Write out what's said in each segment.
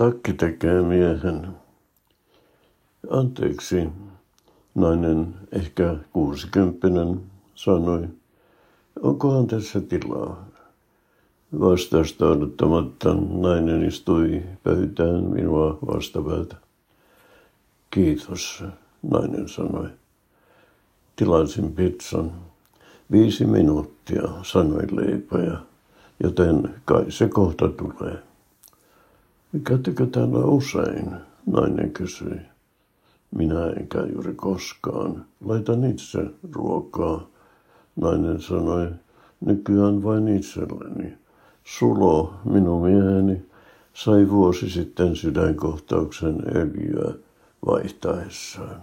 Takki tekee miehen. Anteeksi, nainen, ehkä kuusikymppinen, sanoi. Onkohan tässä tilaa? Vastausta odottamatta nainen istui pöytään minua vastapäätä. Kiitos, nainen sanoi. Tilasin pizzan. Viisi minuuttia, sanoi leipoja, joten kai se kohta tulee. Käyttekö täällä usein? Nainen kysyi. Minä en käy juuri koskaan. Laitan itse ruokaa. Nainen sanoi, nykyään vain itselleni. Sulo, minun mieheni, sai vuosi sitten sydänkohtauksen öljyä vaihtaessaan.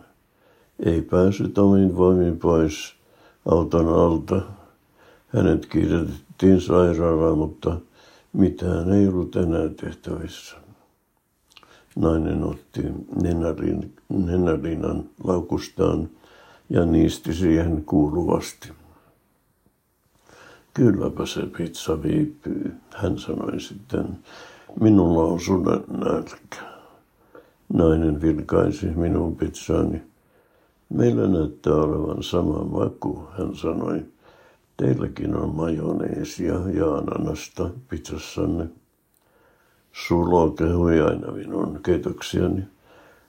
Ei päässyt omin voimin pois auton alta. Hänet kiiretettiin sairaalaan, mutta mitään ei ollut enää tehtävissä. Nainen otti nenärin, nenärinan laukustaan ja niisti siihen kuuluvasti. Kylläpä se pizza viipyy, hän sanoi sitten. Minulla on suden nälkä. Nainen vilkaisi minun pizzaani. Meillä näyttää olevan sama maku, hän sanoi. Teilläkin on majoneesia ja ananasta pizzassanne. Sulo kehui aina minun keitoksiani.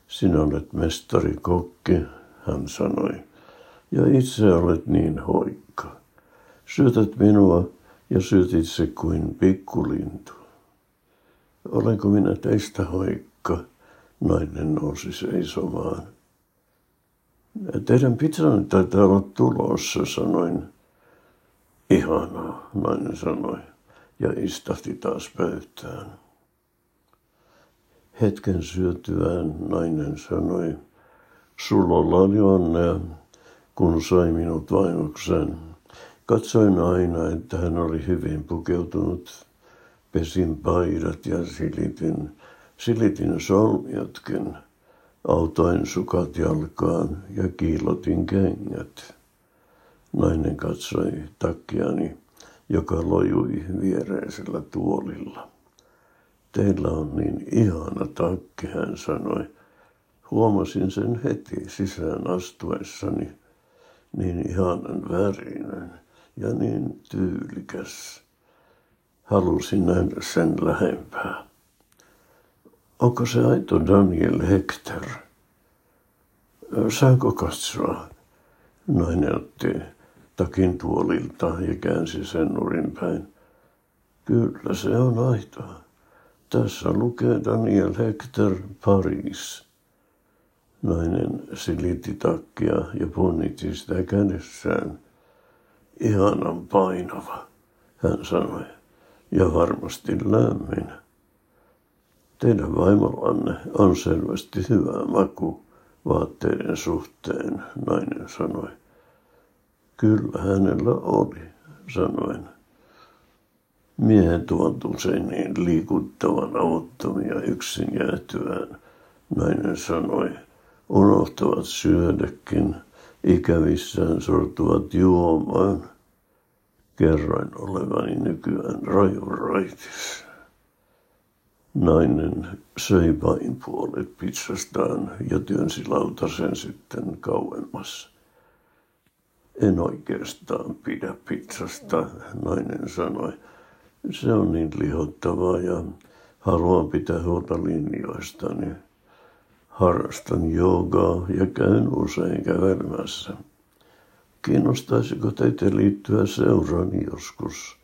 Sinä olet mestari kokki, hän sanoi. Ja itse olet niin hoikka. Syötät minua ja syöt itse kuin pikkulintu. Olenko minä teistä hoikka? Nainen nousi seisomaan. Teidän pizzanne taitaa olla tulossa, sanoin. Ihanaa, nainen sanoi ja istahti taas pöytään. Hetken syötyään nainen sanoi, sulla oli onnea, kun sai minut vaimokseen. Katsoin aina, että hän oli hyvin pukeutunut. Pesin paidat ja silitin, silitin solmiotkin. Autoin sukat jalkaan ja kiilotin kengät. Nainen katsoi takkiani, joka lojui viereisellä tuolilla. Teillä on niin ihana takki, hän sanoi. Huomasin sen heti sisään astuessani. Niin ihanan värinen ja niin tyylikäs. Halusin nähdä sen lähempää. Onko se aito Daniel Hector? Saanko katsoa? Nainen otti takin tuolilta ja käänsi sen nurin päin. Kyllä se on aitoa. Tässä lukee Daniel Hector Paris. Nainen silitti takkia ja punnitti sitä kädessään. Ihanan painava, hän sanoi, ja varmasti lämmin. Teidän vaimollanne on selvästi hyvä maku vaatteiden suhteen, nainen sanoi. Kyllä hänellä oli, sanoin. Miehen tuont usein niin liikuttavan avuttomia yksin jäätyään, nainen sanoi, unohtavat syödäkin, ikävissään sortuvat juomaan. Kerroin olevani nykyään raitis. Nainen söi vain puolet pizzastaan ja työnsi lautasen sitten kauemmas. En oikeastaan pidä pizzasta, nainen sanoi. Se on niin lihottavaa ja haluan pitää huolta linjoistani. Harrastan joogaa ja käyn usein kävelemässä. Kiinnostaisiko teitä liittyä seuraan joskus?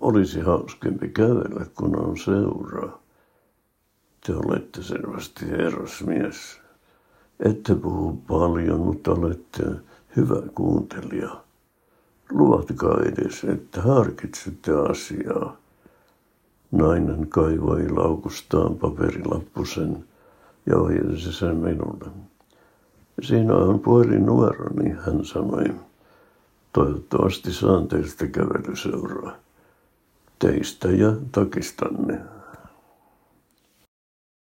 Olisi hauskempi kävellä, kun on seuraa. Te olette selvästi herrasmies. Ette puhu paljon, mutta olette hyvä kuuntelija. Luvatkaa edes, että harkitsette asiaa. Nainen kaivoi laukustaan paperilappusen ja ohjasi sen minulle. Siinä on puhelinnumeroni, hän sanoi. Toivottavasti saan teistä kävelyseuraa. Teistä ja takistanne.